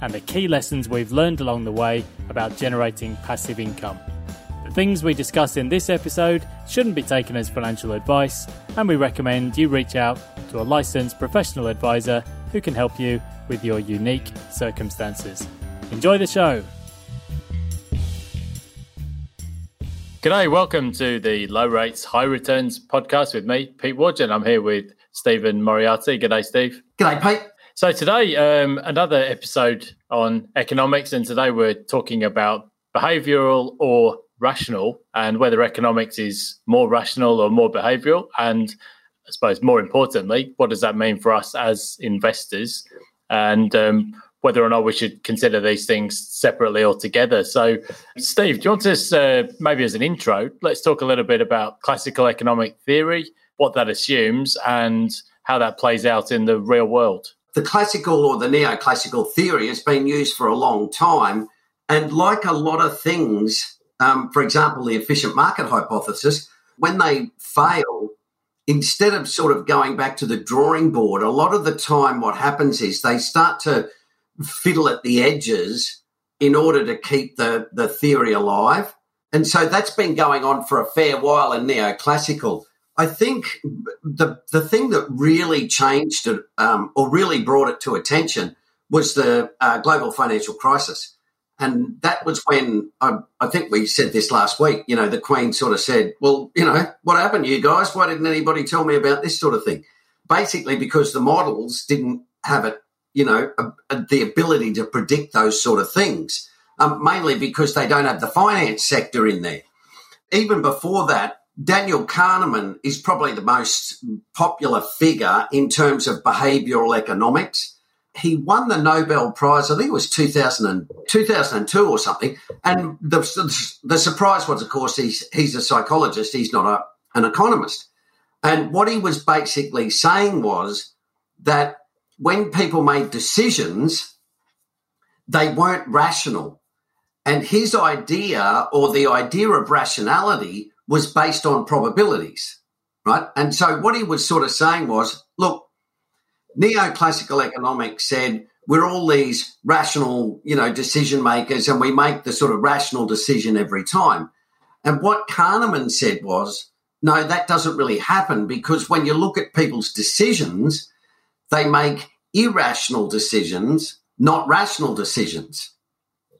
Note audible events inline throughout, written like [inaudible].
and the key lessons we've learned along the way about generating passive income. The things we discuss in this episode shouldn't be taken as financial advice, and we recommend you reach out to a licensed professional advisor who can help you with your unique circumstances. Enjoy the show. G'day, welcome to the Low Rates, High Returns podcast with me, Pete Wargent. I'm here with Stephen Moriarty. G'day, Steve. G'day, Pete. So today, um, another episode on economics, and today we're talking about behavioural or rational, and whether economics is more rational or more behavioural, and I suppose more importantly, what does that mean for us as investors, and um, whether or not we should consider these things separately or together. So, Steve, do you want to uh, maybe as an intro, let's talk a little bit about classical economic theory, what that assumes, and how that plays out in the real world the classical or the neoclassical theory has been used for a long time. And like a lot of things, um, for example, the efficient market hypothesis, when they fail, instead of sort of going back to the drawing board, a lot of the time what happens is they start to fiddle at the edges in order to keep the, the theory alive. And so that's been going on for a fair while in neoclassical. I think the the thing that really changed it um, or really brought it to attention was the uh, global financial crisis, and that was when I, I, think we said this last week. You know, the Queen sort of said, "Well, you know, what happened, to you guys? Why didn't anybody tell me about this sort of thing?" Basically, because the models didn't have it, you know, a, a, the ability to predict those sort of things. Um, mainly because they don't have the finance sector in there. Even before that, Daniel Kahneman is probably the most popular figure in terms of behavioral economics. He won the Nobel Prize, I think it was 2000 2002 or something. And the, the surprise was, of course, he's, he's a psychologist, he's not a, an economist. And what he was basically saying was that when people made decisions, they weren't rational. And his idea, or the idea of rationality, was based on probabilities, right? And so what he was sort of saying was, look, neoclassical economics said we're all these rational, you know, decision makers and we make the sort of rational decision every time. And what Kahneman said was, no, that doesn't really happen because when you look at people's decisions, they make irrational decisions, not rational decisions.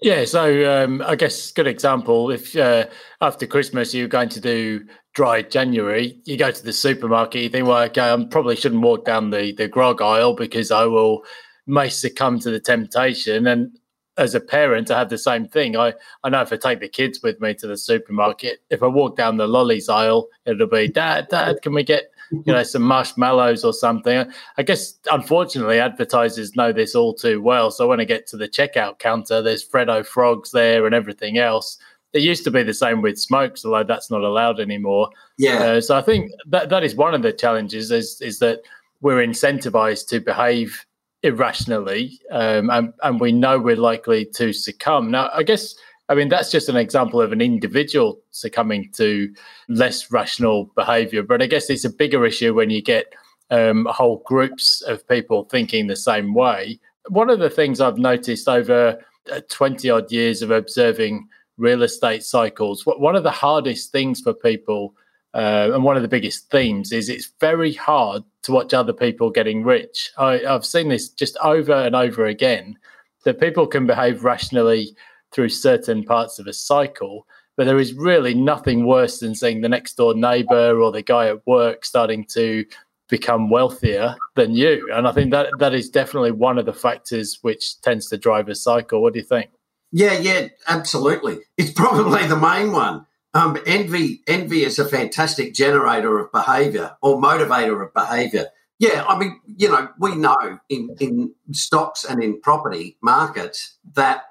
Yeah, so um, I guess good example. If uh, after Christmas you're going to do dry January, you go to the supermarket, you think, well, okay, I probably shouldn't walk down the the grog aisle because I will may succumb to the temptation. And as a parent, I have the same thing. I I know if I take the kids with me to the supermarket, if I walk down the lollies aisle, it'll be, Dad, Dad, can we get you know, some marshmallows or something. I guess, unfortunately, advertisers know this all too well. So when I get to the checkout counter, there's Freddo frogs there and everything else. It used to be the same with smokes, although that's not allowed anymore. Yeah. Uh, so I think that that is one of the challenges is is that we're incentivized to behave irrationally, um, and and we know we're likely to succumb. Now, I guess I mean, that's just an example of an individual succumbing to less rational behavior. But I guess it's a bigger issue when you get um, whole groups of people thinking the same way. One of the things I've noticed over uh, 20 odd years of observing real estate cycles, one of the hardest things for people uh, and one of the biggest themes is it's very hard to watch other people getting rich. I, I've seen this just over and over again that people can behave rationally through certain parts of a cycle. But there is really nothing worse than seeing the next door neighbor or the guy at work starting to become wealthier than you. And I think that that is definitely one of the factors which tends to drive a cycle. What do you think? Yeah, yeah, absolutely. It's [laughs] probably the main one. Um, envy, envy is a fantastic generator of behaviour or motivator of behaviour. Yeah, I mean, you know, we know in, in stocks and in property markets that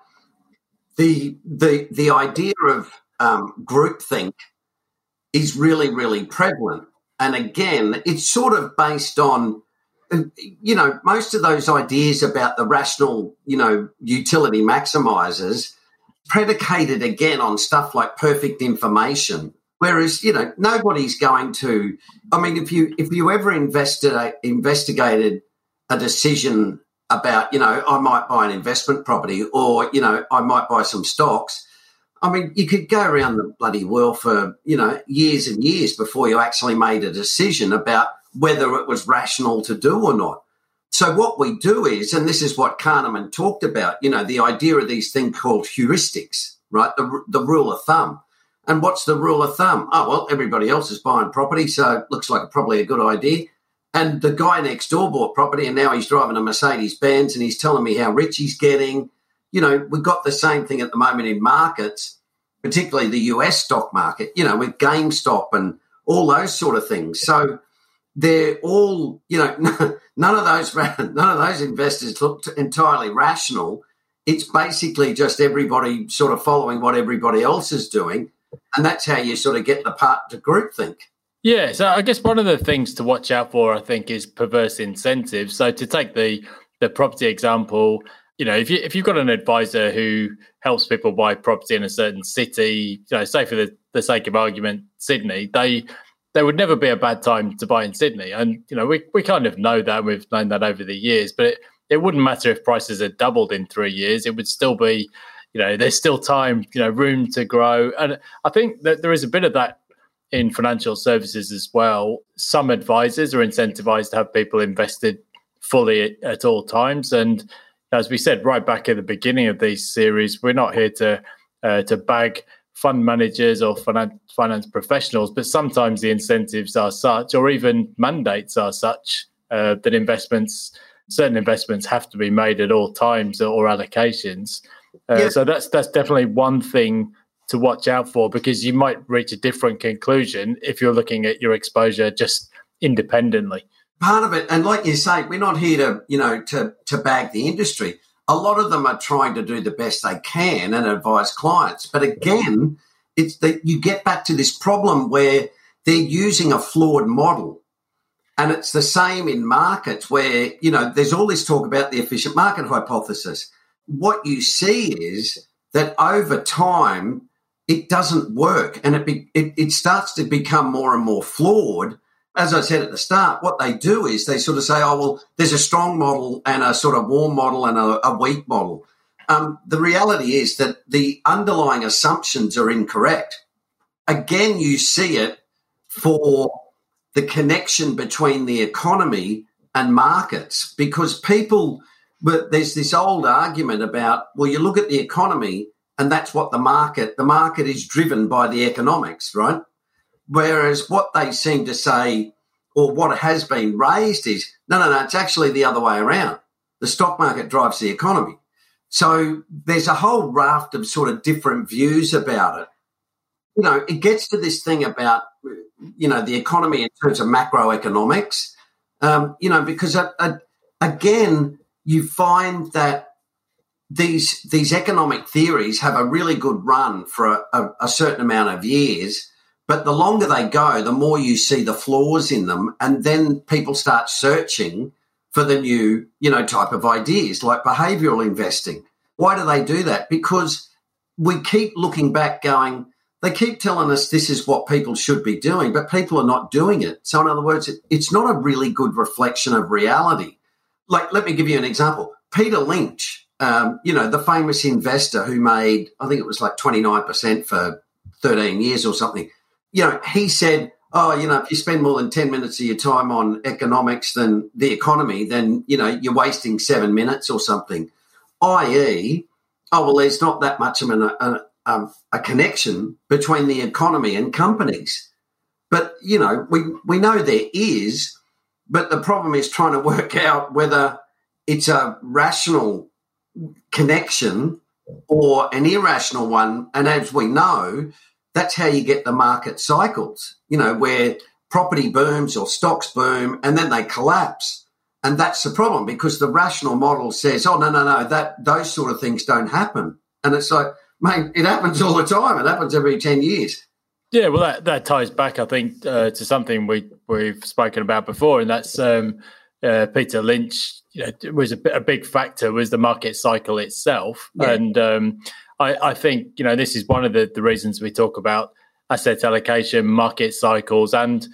the the the idea of um, groupthink is really really prevalent, and again, it's sort of based on you know most of those ideas about the rational you know utility maximizers predicated again on stuff like perfect information. Whereas you know nobody's going to i mean if you if you ever invested investigated a decision about, you know, I might buy an investment property or, you know, I might buy some stocks. I mean, you could go around the bloody world for, you know, years and years before you actually made a decision about whether it was rational to do or not. So what we do is, and this is what Kahneman talked about, you know, the idea of these things called heuristics, right? The, the rule of thumb. And what's the rule of thumb? Oh, well, everybody else is buying property, so it looks like probably a good idea. And the guy next door bought property and now he's driving a Mercedes Benz and he's telling me how rich he's getting. You know, we've got the same thing at the moment in markets, particularly the US stock market, you know, with GameStop and all those sort of things. So they're all, you know, [laughs] none of those [laughs] none of those investors look entirely rational. It's basically just everybody sort of following what everybody else is doing. And that's how you sort of get the part to groupthink. Yeah, so I guess one of the things to watch out for, I think, is perverse incentives. So to take the the property example, you know, if you if you've got an advisor who helps people buy property in a certain city, you know, say for the, the sake of argument, Sydney, they there would never be a bad time to buy in Sydney. And, you know, we, we kind of know that we've known that over the years, but it, it wouldn't matter if prices had doubled in three years. It would still be, you know, there's still time, you know, room to grow. And I think that there is a bit of that in financial services as well. Some advisors are incentivized to have people invested fully at, at all times. And as we said right back at the beginning of these series, we're not here to uh, to bag fund managers or finance, finance professionals, but sometimes the incentives are such, or even mandates are such, uh, that investments, certain investments, have to be made at all times or allocations. Uh, yeah. So that's that's definitely one thing to watch out for because you might reach a different conclusion if you're looking at your exposure just independently. Part of it, and like you say, we're not here to you know to to bag the industry. A lot of them are trying to do the best they can and advise clients, but again, it's that you get back to this problem where they're using a flawed model. And it's the same in markets where, you know, there's all this talk about the efficient market hypothesis. What you see is that over time, it doesn't work and it, be, it, it starts to become more and more flawed. As I said at the start, what they do is they sort of say, oh, well, there's a strong model and a sort of warm model and a, a weak model. Um, the reality is that the underlying assumptions are incorrect. Again, you see it for the connection between the economy and markets because people, but there's this old argument about, well, you look at the economy and that's what the market the market is driven by the economics right? Whereas what they seem to say or what has been raised is no no no it's actually the other way around. The stock market drives the economy. So there's a whole raft of sort of different views about it. You know it gets to this thing about you know the economy in terms of macroeconomics. Um, you know because uh, uh, again you find that these these economic theories have a really good run for a, a, a, certain amount of years, but the longer they go, the more you see the flaws in them, and then people start searching for the new, you know, type of ideas like behavioral investing. Why do they do that? Because we keep looking back, going, they keep telling us this is what people should be doing, but people are not doing it. So, in other words, it, it's not a really good reflection of reality. Like, let me give you an example. Peter Lynch um, you know, the famous investor who made, I think it was like 29% for 13 years or something, you know, he said, oh, you know, if you spend more than 10 minutes of your time on economics than the economy, then, you know, you're wasting seven minutes or something, i.e., oh, well, there's not that much of an, a, a, a connection between the economy and companies. But, you know, we, we know there is, but the problem is trying to work [laughs] out whether it's a rational connection or an irrational one. And as we know, that's how you get the market cycles, you know, where property booms or stocks boom and then they collapse. And that's the problem because the rational model says, oh, no, no, no, that those sort of things don't happen. And it's like, mate, it happens all the time. It happens every 10 years. Yeah, well, that, that ties back, I think, uh, to something we, we've spoken about before, and that's um, uh, Peter Lynch you know, was a, a, big factor was the market cycle itself. Yeah. And um, I, I, think, you know, this is one of the, the reasons we talk about asset allocation, market cycles, and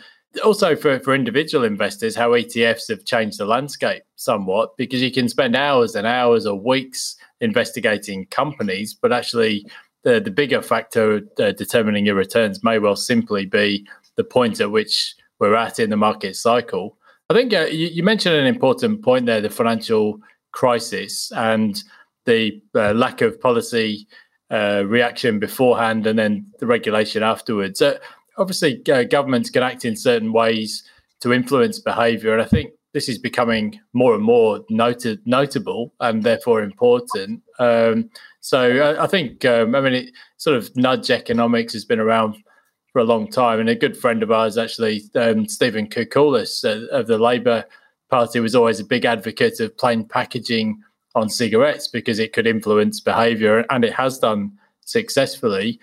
also for, for individual investors, how ETFs have changed the landscape somewhat because you can spend hours and hours or weeks investigating companies, but actually the, the bigger factor uh, determining your returns may well simply be the point at which we're at in the market cycle. I think uh, you, you, mentioned an important point there the financial crisis and the uh, lack of policy uh, reaction beforehand and then the regulation afterwards. Uh, obviously, uh, governments can act in certain ways to influence behavior. And I think this is becoming more and more noted, notable and therefore important. Um, so I, I think, um, I mean, it, sort of nudge economics has been around for a long time. And a good friend of ours, actually, um, Stephen Koukoulas uh, of the Labour Party, was always a big advocate of plain packaging on cigarettes because it could influence behaviour, and it has done successfully.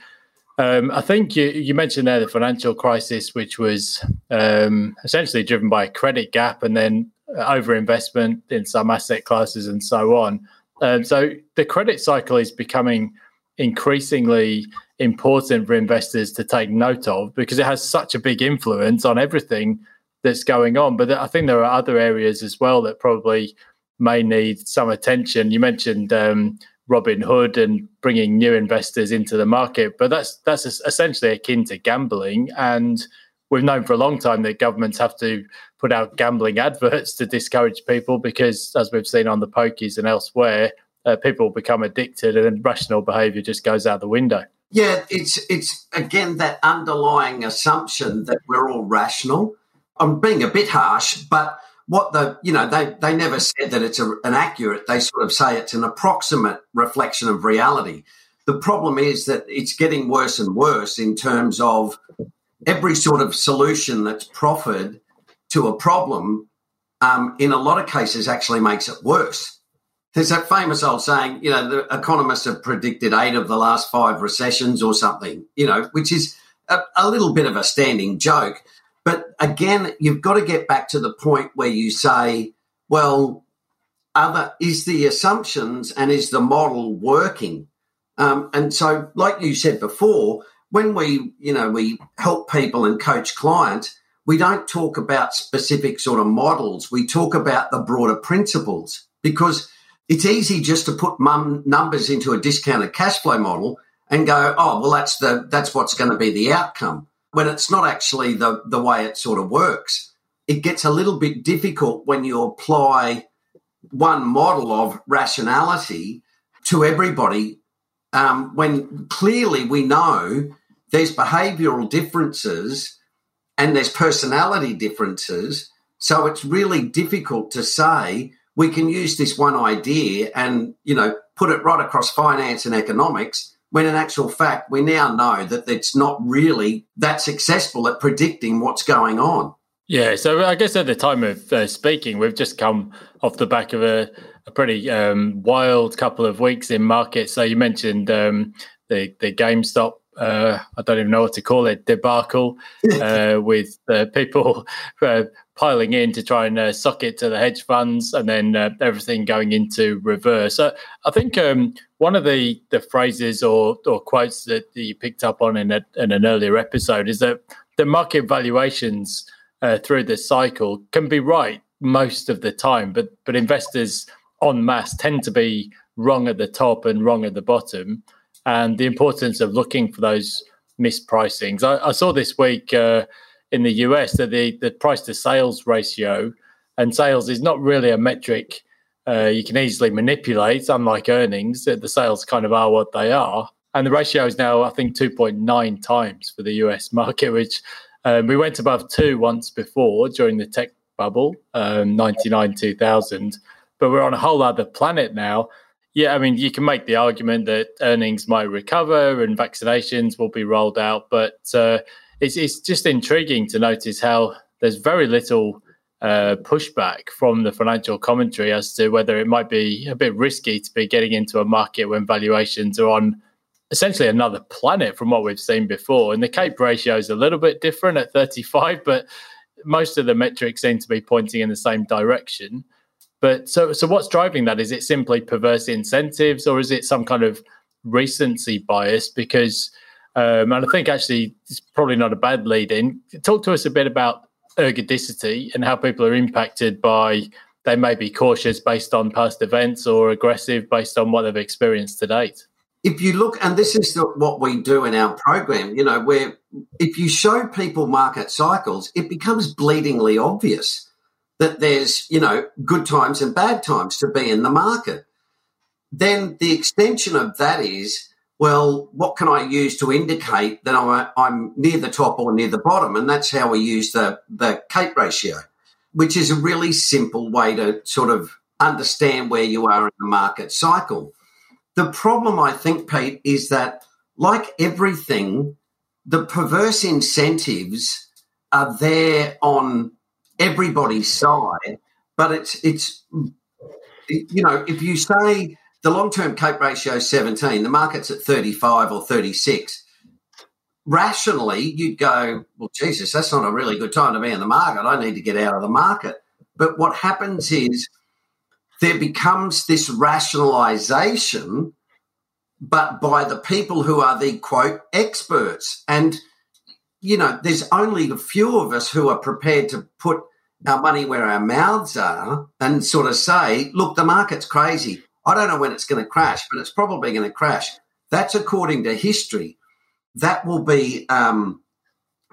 Um, I think you, you, mentioned there the financial crisis, which was um, essentially driven by a credit gap and then overinvestment in some asset classes and so on. Um, so the credit cycle is becoming increasingly important for investors to take note of because it has such a big influence on everything that's going on. But I think there are other areas as well that probably may need some attention. You mentioned um, Robinhood and bringing new investors into the market, but that's that's essentially akin to gambling. And we've known for a long time that governments have to put out gambling [laughs] adverts to discourage people because, as we've seen on the pokies and elsewhere, uh, people become addicted and rational behavior just goes out the window. Yeah, it's it's again that underlying assumption that we're all rational. I'm being a bit harsh, but what the you know they they never said that it's a, an accurate. They sort of say it's an approximate reflection of reality. The problem is that it's getting worse and worse in terms of every sort of solution that's proffered to a problem. Um, in a lot of cases, actually makes it worse there's that famous old saying, you know, the economists have predicted eight of the last five recessions or something, you know, which is a, a little bit of a standing joke. But again, you've got to get back to the point where you say, well, other is the assumptions and is the model working? Um, and so, like you said before, when we, you know, we help people and coach clients, we don't talk about specific sort of models. We talk about the broader principles because it's easy just to put mum numbers into a discounted cash flow model and go, oh, well, that's the that's what's going to be the outcome. When it's not actually the the way it sort of works, it gets a little bit difficult when you apply one model of rationality to everybody. Um, when clearly we know there's behavioural differences and there's personality differences, so it's really difficult to say we can use this one idea and, you know, put it right across finance and economics when in actual fact we now know that it's not really that successful at predicting what's going on. Yeah, so I guess at the time of uh, speaking, we've just come off the back of a, a pretty um, wild couple of weeks in markets. So you mentioned um, the the GameStop uh, I don't even know what to call it, debacle [laughs] uh, with uh, people [laughs] uh, piling in to try and uh, suck it to the hedge funds and then uh, everything going into reverse. I think um, one of the, the phrases or, or quotes that you picked up on in, a, in an earlier episode is that the market valuations through the cycle can be right most of the time, but, but investors en masse tend to be wrong at the top and wrong at the bottom and the importance of looking for those mispricings. I, I saw this week uh, in the US that the, the price to sales ratio, and sales is not really a metric uh, you can easily manipulate, unlike earnings. The sales kind of are what they are. And the ratio is now, I think, 2.9 times for the US [laughs] market, which um, we went above two once before during the tech bubble, um, 99, 2000. But we're on a whole other planet now. Yeah, I mean, you can make the argument that earnings might recover and vaccinations will be rolled out, but uh, it's, it's just intriguing to notice how there's very little uh, pushback from the financial commentary as to whether it might be a bit risky to be getting into a market when valuations are on essentially another planet from what we've seen before. And the CAPE ratio is a little bit different at 35, but most of the metrics seem to be pointing in the same direction. But so, so what's driving that? Is it simply perverse incentives, or is it some kind of recency bias? Because, um, and I think actually it's probably not a bad lead in. Talk to us a bit about ergodicity and how people are impacted by they may be cautious based on past events or aggressive based on what they've experienced to date if you look, and this is the, what we do in our program, you know, where if you show people market cycles, it becomes bleedingly obvious that there's, you know, good times and bad times to be in the market. Then the extension of that is, well, what can I use to indicate that I'm, I'm near the top or near the bottom? And that's how we use the, the CAPE ratio, which is a really simple way to sort of understand where you are in the market cycle. The problem, I think, Pete, is that like everything, the perverse incentives are there on everybody's side, but it's it's you know if you say the long term CAPE ratio is 17, the market's at 35 or 36. Rationally, you'd go, well, Jesus, that's not a really good time to be in the market. I need to get out of the market. But what happens is there becomes this rationalization, but by the people who are the quote experts. And, you know, there's only a few of us who are prepared to put our money where our mouths are and sort of say, look, the market's crazy. I don't know when it's going to crash, but it's probably going to crash. That's according to history. That will be um,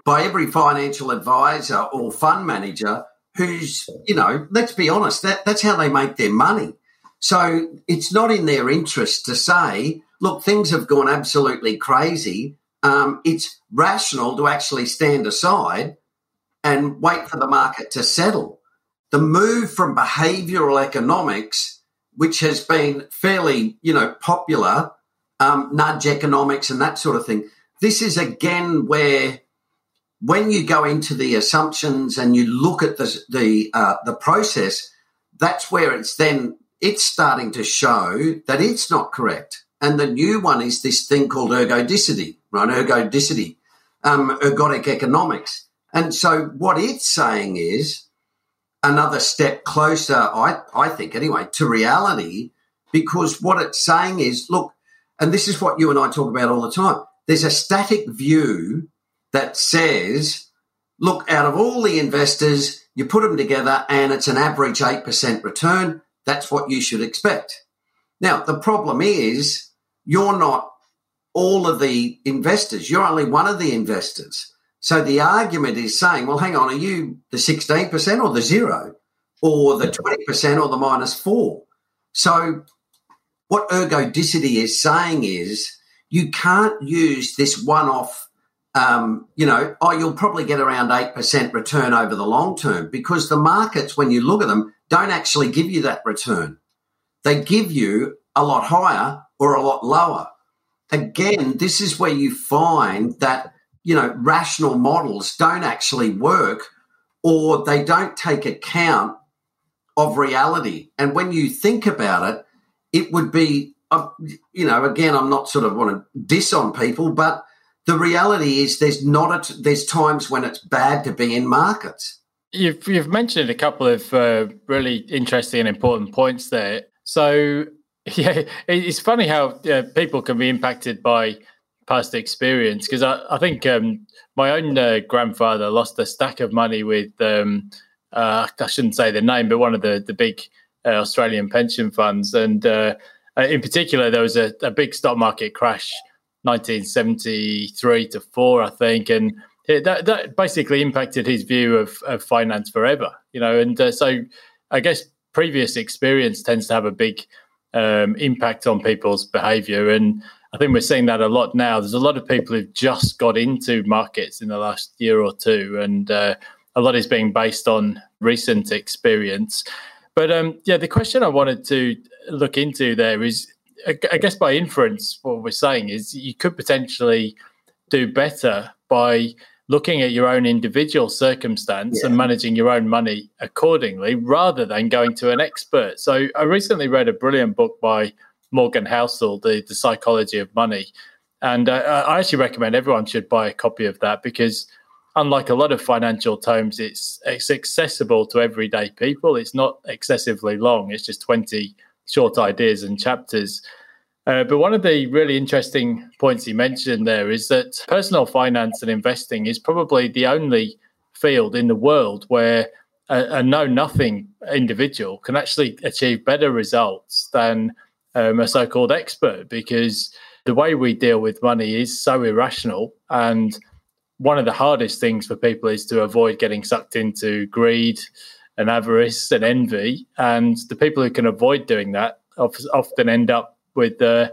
by every financial advisor or fund manager who's, you know, let's be honest, that, that's how they make their money. So it's not in their interest to say, look, things have gone absolutely crazy. Um, it's rational to actually stand aside and wait for the market to settle. The move from behavioral economics, which has been fairly, you know, popular, um, nudge economics and that sort of thing. This is again where when you go into the assumptions and you look at the the uh, the process, that's where it's then it's starting to show that it's not correct. And the new one is this thing called ergodicity, right? Ergodicity, um, ergodic economics. And so what it's saying is another step closer, I, I think anyway, to reality, because what it's saying is, look, and this is what you and I talk about all the time. There's a static view that says, look, out of all the investors, you put them together and it's an average 8% return. That's what you should expect. Now, the problem is you're not all of the investors. You're only one of the investors. So the argument is saying, well, hang on, are you the 16% or the zero or the 20% or the minus four? So what ergodicity is saying is you can't use this one off um, you know, oh, you'll probably get around 8% return over the long term because the markets, when you look at them, don't actually give you that return. They give you a lot higher or a lot lower. Again, this is where you find that, you know, rational models don't actually work or they don't take account of reality. And when you think about it, it would be, you know, again, I'm not sort of want to diss on people, but the reality is there's not a, there's times when it's bad to be in markets. You've you've mentioned a couple of uh, really interesting and important points there. So [laughs] yeah, it's funny how uh, people can be impacted by past experience because I, I think um, my own uh, grandfather lost a stack of money with um, uh, I shouldn't say the name, but one of the the big uh, Australian pension funds, and uh, in particular there was a, a big stock market crash 1973 to four, I think, and it, that that basically impacted his view of, of finance forever. You know, and uh, so I guess previous experience tends to have a big um, impact on people's behaviour, and I think we're seeing that a lot now. There's a lot of people who've just got into markets in the last year or two, and uh, a lot is being based on recent experience. But um, yeah, the question I wanted to look into there is I guess by inference, what we're saying is you could potentially do better by looking at your own individual circumstance yeah. and managing your own money accordingly rather than going to an expert. So I recently read a brilliant book by Morgan Housel, the, the psychology of money. And uh, I actually recommend everyone should buy a copy of that because, unlike a lot of financial tomes, it's it's accessible to everyday people. It's not excessively long. It's just twenty short ideas and chapters. Uh, but one of the really interesting points he mentioned there is that personal finance and investing is probably the only field in the world where a, a know nothing individual can actually achieve better results than um, a so called expert because the way we deal with money is so irrational. And one of the hardest things for people is to avoid getting sucked into greed and avarice and envy. And the people who can avoid doing that often end up with the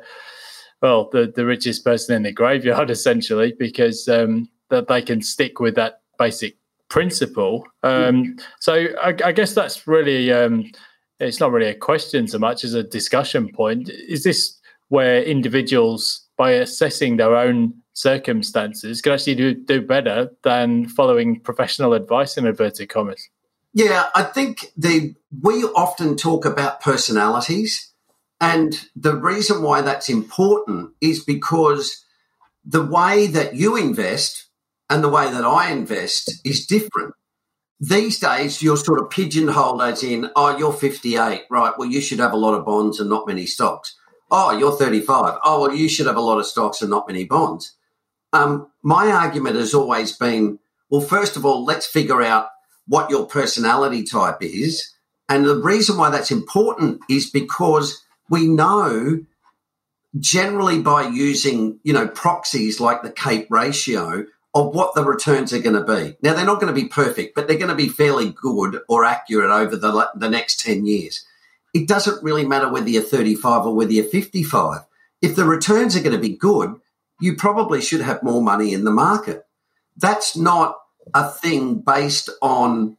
well the, the richest person in the graveyard [laughs] essentially because um, that they can stick with that basic principle. Um, so I, I, guess that's really um, it's not really a question so much as a discussion point. Is this where individuals, by assessing their own circumstances, can actually do, do better than following professional advice in inverted commas? Yeah, I think the we often talk about personalities, and the reason why that's important is because the way that you invest and the way that I invest is different. These days, you're sort of pigeonholed as in, oh, you're 58, right? Well, you should have a lot of bonds and not many stocks. Oh, you're 35. Oh, well, you should have a lot of stocks and not many bonds. Um, my argument has always been, well, first of all, let's figure out what your personality type is. And the reason why that's important is because we know generally by using, you know, proxies like the CAPE ratio, of what the returns are going to be. Now, they're not going to be perfect, but they're going to be fairly good or accurate over the, the next 10 years. It doesn't really matter whether you're 35 or whether you're 55. If the returns are going to be good, you probably should have more money in the market. That's not a thing based on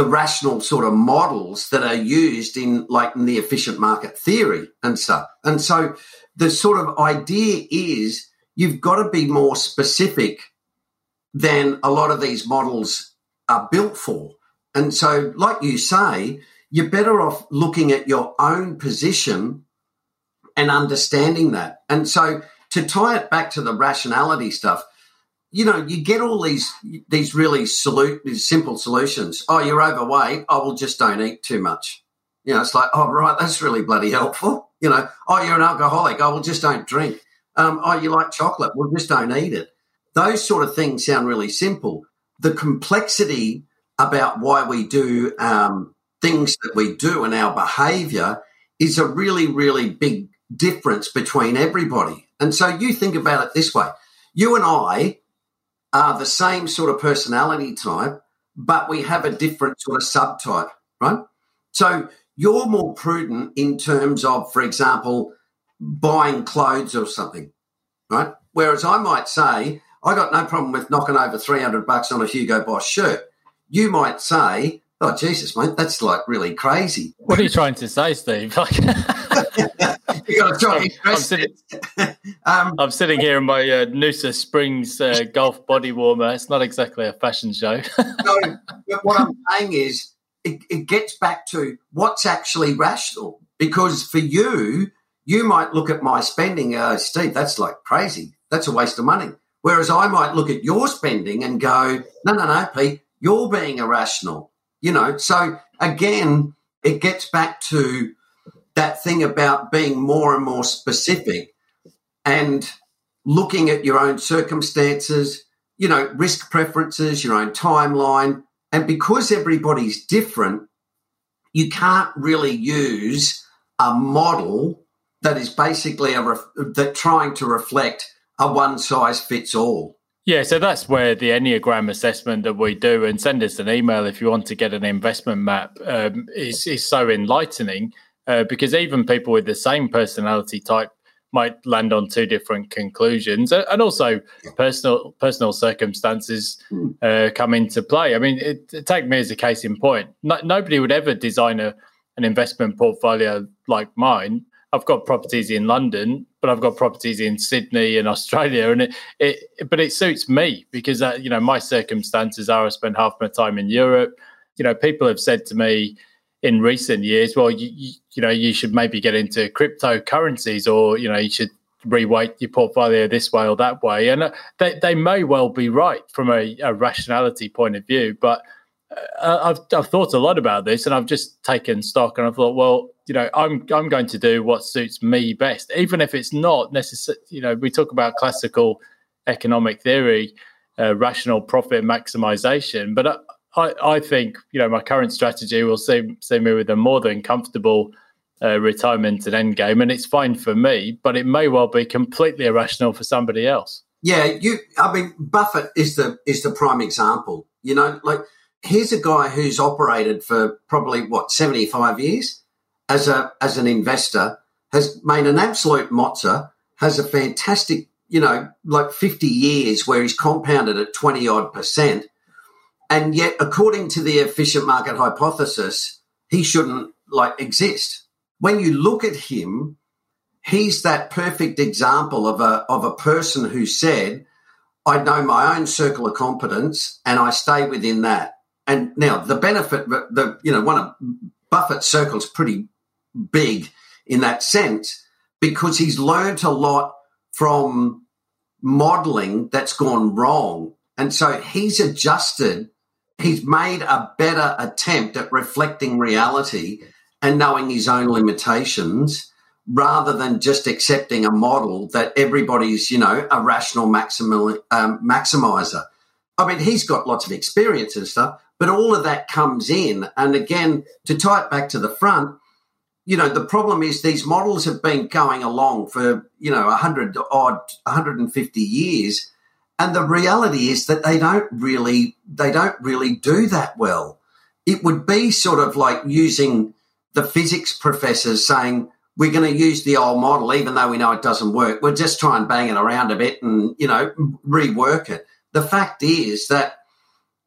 the rational sort of models that are used in like in the efficient market theory and stuff. And so the sort of idea is you've got to be more specific than a lot of these models are built for. And so, like you say, you're better off looking at your own position and understanding that. And so, to tie it back to the rationality stuff, you know, you get all these these really solu- these simple solutions. Oh, you're overweight. Oh, will just don't eat too much. You know, it's like, oh, right, that's really bloody helpful. You know, oh, you're an alcoholic. Oh, will just don't drink. Um, oh, you like chocolate. Well, just don't eat it. Those sort of things sound really simple. The complexity about why we do um, things that we do and our behavior is a really, really big difference between everybody. And so you think about it this way you and I are the same sort of personality type, but we have a different sort of subtype, right? So you're more prudent in terms of, for example, buying clothes or something, right? Whereas I might say, I got no problem with knocking over 300 bucks on a Hugo Boss shirt. You might say, oh, Jesus, mate, that's like really crazy. What are you trying to say, Steve? [laughs] [laughs] you got to try I'm, I'm, sitting, um, I'm sitting here in my uh, Noosa Springs uh, golf body warmer. It's not exactly a fashion show. [laughs] no, but what I'm saying is it, it gets back to what's actually rational. Because for you, you might look at my spending, uh, Steve, that's like crazy. That's a waste of money. Whereas I might look at your spending and go, no, no, no, Pete, you're being irrational. You know, so again, it gets back to that thing about being more and more specific and looking at your own circumstances, you know, risk preferences, your own timeline. And because everybody's different, you can't really use a model that is basically a ref- that trying to reflect a one size fits all. Yeah, so that's where the Enneagram assessment that we do, and send us an email if you want to get an investment map, um, is, is so enlightening uh, because even people with the same personality type might land on two different conclusions, and also personal personal circumstances uh, come into play. I mean, it, it, take me as a case in point. No, nobody would ever design a, an investment portfolio like mine I've got properties in London, but I've got properties in Sydney and Australia, and it, it but it suits me because you know my circumstances are I spend half my time in Europe. You know, people have said to me in recent years, well, you, you, you know, you should maybe get into cryptocurrencies, or you know, you should reweight your portfolio this way or that way. And uh, they, they may well be right from a, a rationality point of view, but uh, I've, I've thought a lot about this and I've just taken stock and I thought, well, you know, I'm I'm going to do what suits me best, even if it's not necessary. You know, we talk about classical economic theory, uh, rational profit maximization, but I, I think you know my current strategy will see see me with a more than comfortable uh, retirement and end game, and it's fine for me. But it may well be completely irrational for somebody else. Yeah, you. I mean, Buffett is the is the prime example. You know, like here's a guy who's operated for probably what seventy five years as a as an investor has made an absolute mozza, has a fantastic, you know, like 50 years where he's compounded at 20 odd percent. And yet, according to the efficient market hypothesis, he shouldn't like exist. When you look at him, he's that perfect example of a of a person who said, I know my own circle of competence and I stay within that. And now the benefit, the you know, one of Buffett's circle's pretty big in that sense because he's learned a lot from modeling that's gone wrong. And so he's adjusted, he's made a better attempt at reflecting reality and knowing his own limitations rather than just accepting a model that everybody's, you know, a rational maximal, um, maximizer. I mean, he's got lots of experience and stuff, but all of that comes in. And again, to tie it back to the front, you know, the problem is these models have been going along for, you know, 100 odd, 150 years. And the reality is that they don't really, they don't really do that well. It would be sort of like using the physics professors saying, we're going to use the old model, even though we know it doesn't work. We'll just try and bang it around a bit and, you know, rework it. The fact is that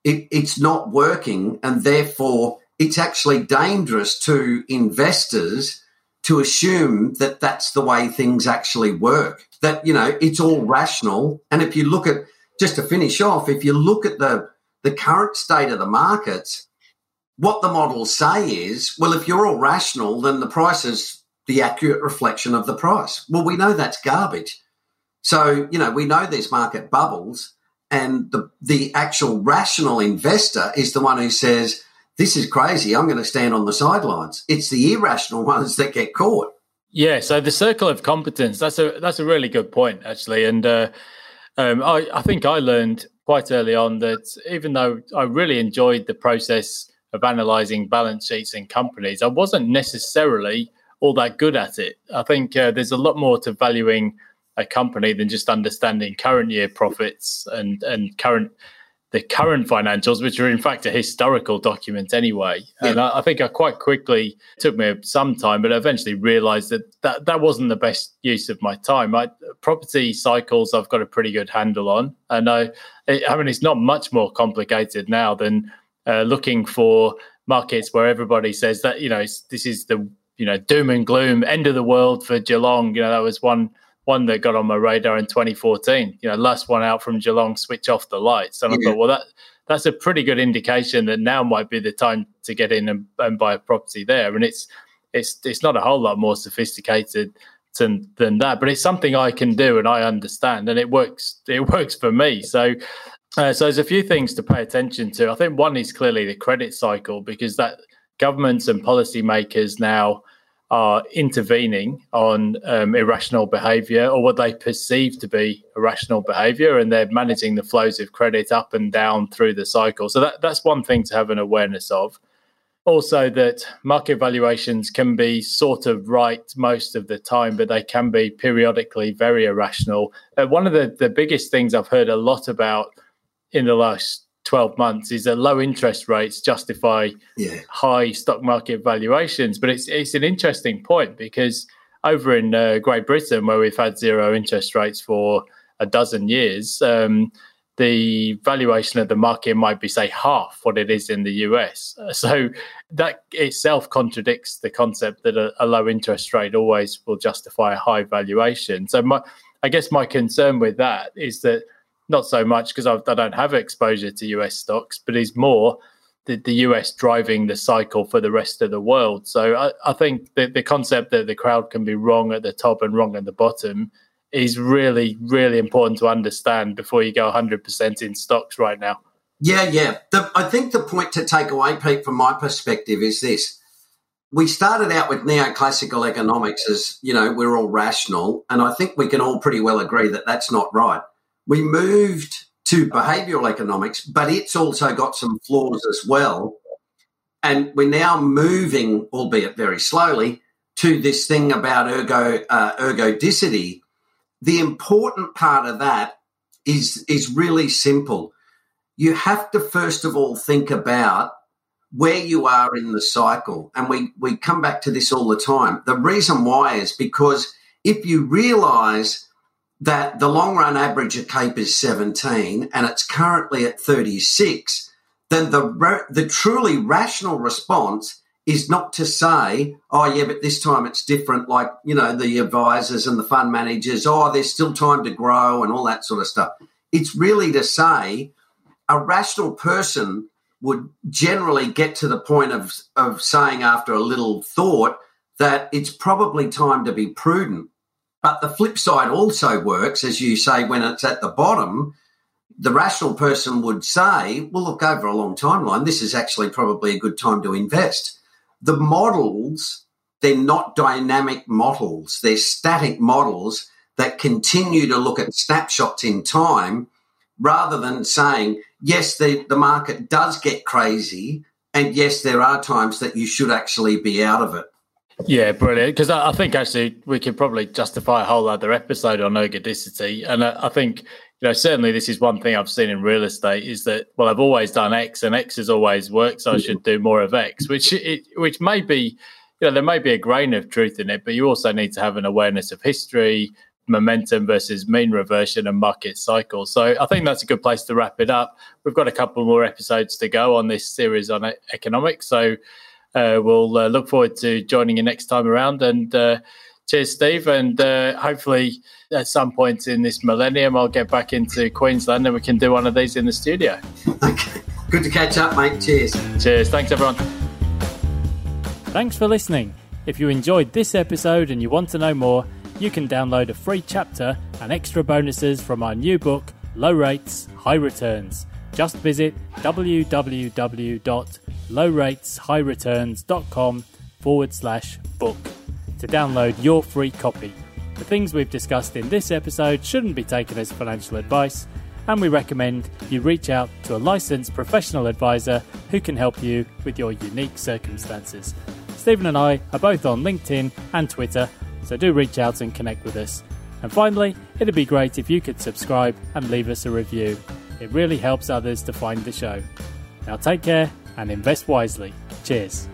it, it's not working and therefore it's actually dangerous to investors to assume that that's the way things actually work. That, you know, it's all rational. And if you look at, just to finish off, if you look at the, the current state of the markets, what the models say is, well, if you're all rational, then the price is the accurate reflection of the price. Well, we know that's garbage. So, you know, we know there's market bubbles and the, the actual rational investor is the one who says, this is crazy. I'm going to stand on the sidelines. It's the irrational [laughs] ones that get caught. Yeah. So the circle of competence. That's a that's a really good point, actually. And uh, um, I, I think I learned quite early on that even though I really enjoyed the process of analyzing balance sheets in companies, I wasn't necessarily all that good at it. I think uh, there's a lot more to valuing a company than just understanding current year profits and and current the current financials, which are in fact a historical document anyway. Yeah. And I, I, think I quite quickly took me some time, but I eventually realised that, that that wasn't the best use of my time. I, property cycles, I've got a pretty good handle on, and I, I mean, it's not much more complicated now than uh, looking for markets where everybody says that you know this is the you know doom and gloom end of the world for Geelong. You know that was one one that got on my radar in 2014. You know, last one out from Geelong, switch off the lights, and yeah. I thought, well, that that's a pretty good indication that now might be the time to get in and, and buy a property there. And it's it's it's not a whole lot more sophisticated than than that, but it's something I can do and I understand, and it works. It [laughs] works for me. So. Uh, so there's a few things to pay attention to. I think one is clearly the credit cycle because that governments and policymakers now are intervening on um, irrational behavior or what they perceive to be irrational behavior, and they're managing the flows of credit up and down through the cycle. So that, that's one thing to have an awareness of. Also, that market valuations can be sort of right most of the time, but they can be periodically very irrational. Uh, one of the, the biggest things I've heard a lot about in the last 12 months is that low interest rates justify yeah. high stock market valuations. But it's it's an interesting point because over in uh, Great Britain, where we've had zero interest rates for a dozen years, um, the valuation of the market might be, say, half what it is in the US. [laughs] So that itself contradicts the concept that a, a low interest rate always will justify a high valuation. So my, I guess my concern with that is that not so much because I don't have exposure to US stocks, but is more the, the US driving the cycle for the rest of the world. So I, I think the, the concept that the crowd can be wrong at the top and wrong at the bottom is really, really important to understand before you go 100% in stocks right now. Yeah, yeah. The, I think the point to take away, Pete, from my perspective is this. We started out with neoclassical economics as, you know, we're all rational. And I think we can all pretty well agree that that's not right. We moved to behavioral economics, but it's also got some flaws as well. And we're now moving, albeit very slowly, to this thing about ergo uh, ergodicity. The important part of that is is really simple. You have to first of all think about where you are in the cycle, and we we come back to this all the time. The reason why is because if you realise that the long run average of CAPE is 17 and it's currently at 36, then the, the truly rational response is not to say, oh, yeah, but this time it's different, like, you know, the advisors and the fund managers, oh, there's still time to grow and all that sort of stuff. It's really to say a rational person would generally get to the point of, of saying after a little thought that it's probably time to be prudent. But the flip side also works, as you say, when it's at the bottom, the rational person would say, well, look, over a long timeline, this is actually probably a good time to invest. The models, they're not dynamic models, they're static models that continue to look at snapshots in time rather than saying, yes, the, the market does get crazy. And yes, there are times that you should actually be out of it. Yeah, brilliant. Because I, I, think actually we could probably justify a whole other episode on ergodicity. And I, I, think, you know, certainly this is one thing I've seen in real estate is that, well, I've always done X and X has always worked. So I should do more of X, which, it, which may be, you know, there may be a grain of truth in it, but you also need to have an awareness of history, momentum versus mean reversion and market cycle. So I think that's a good place to wrap it up. We've got a couple more episodes to go on this series on economics. So we'll uh, look forward to joining you next time around. And uh, cheers, Steve. And uh, hopefully, at some point in this millennium, I'll get back into Queensland and we can do one of these in the studio. Okay. Good to catch up, mate. Cheers. Cheers. Thanks, everyone. Thanks for listening. If you enjoyed this episode and you want to know more, you can download a free chapter and extra bonuses from our new book, Low Rates, High Returns. Just visit www.lowrateshighreturns.com forward slash book to download your free copy. The things we've discussed in this episode shouldn't be taken as financial advice, and we recommend you reach out to a licensed professional advisor who can help you with your unique circumstances. Stephen and I are both on LinkedIn and Twitter, so do reach out and connect with us. And finally, it'd be great if you could subscribe and leave us a review. It really helps others to find the show. Now take care and invest wisely. Cheers.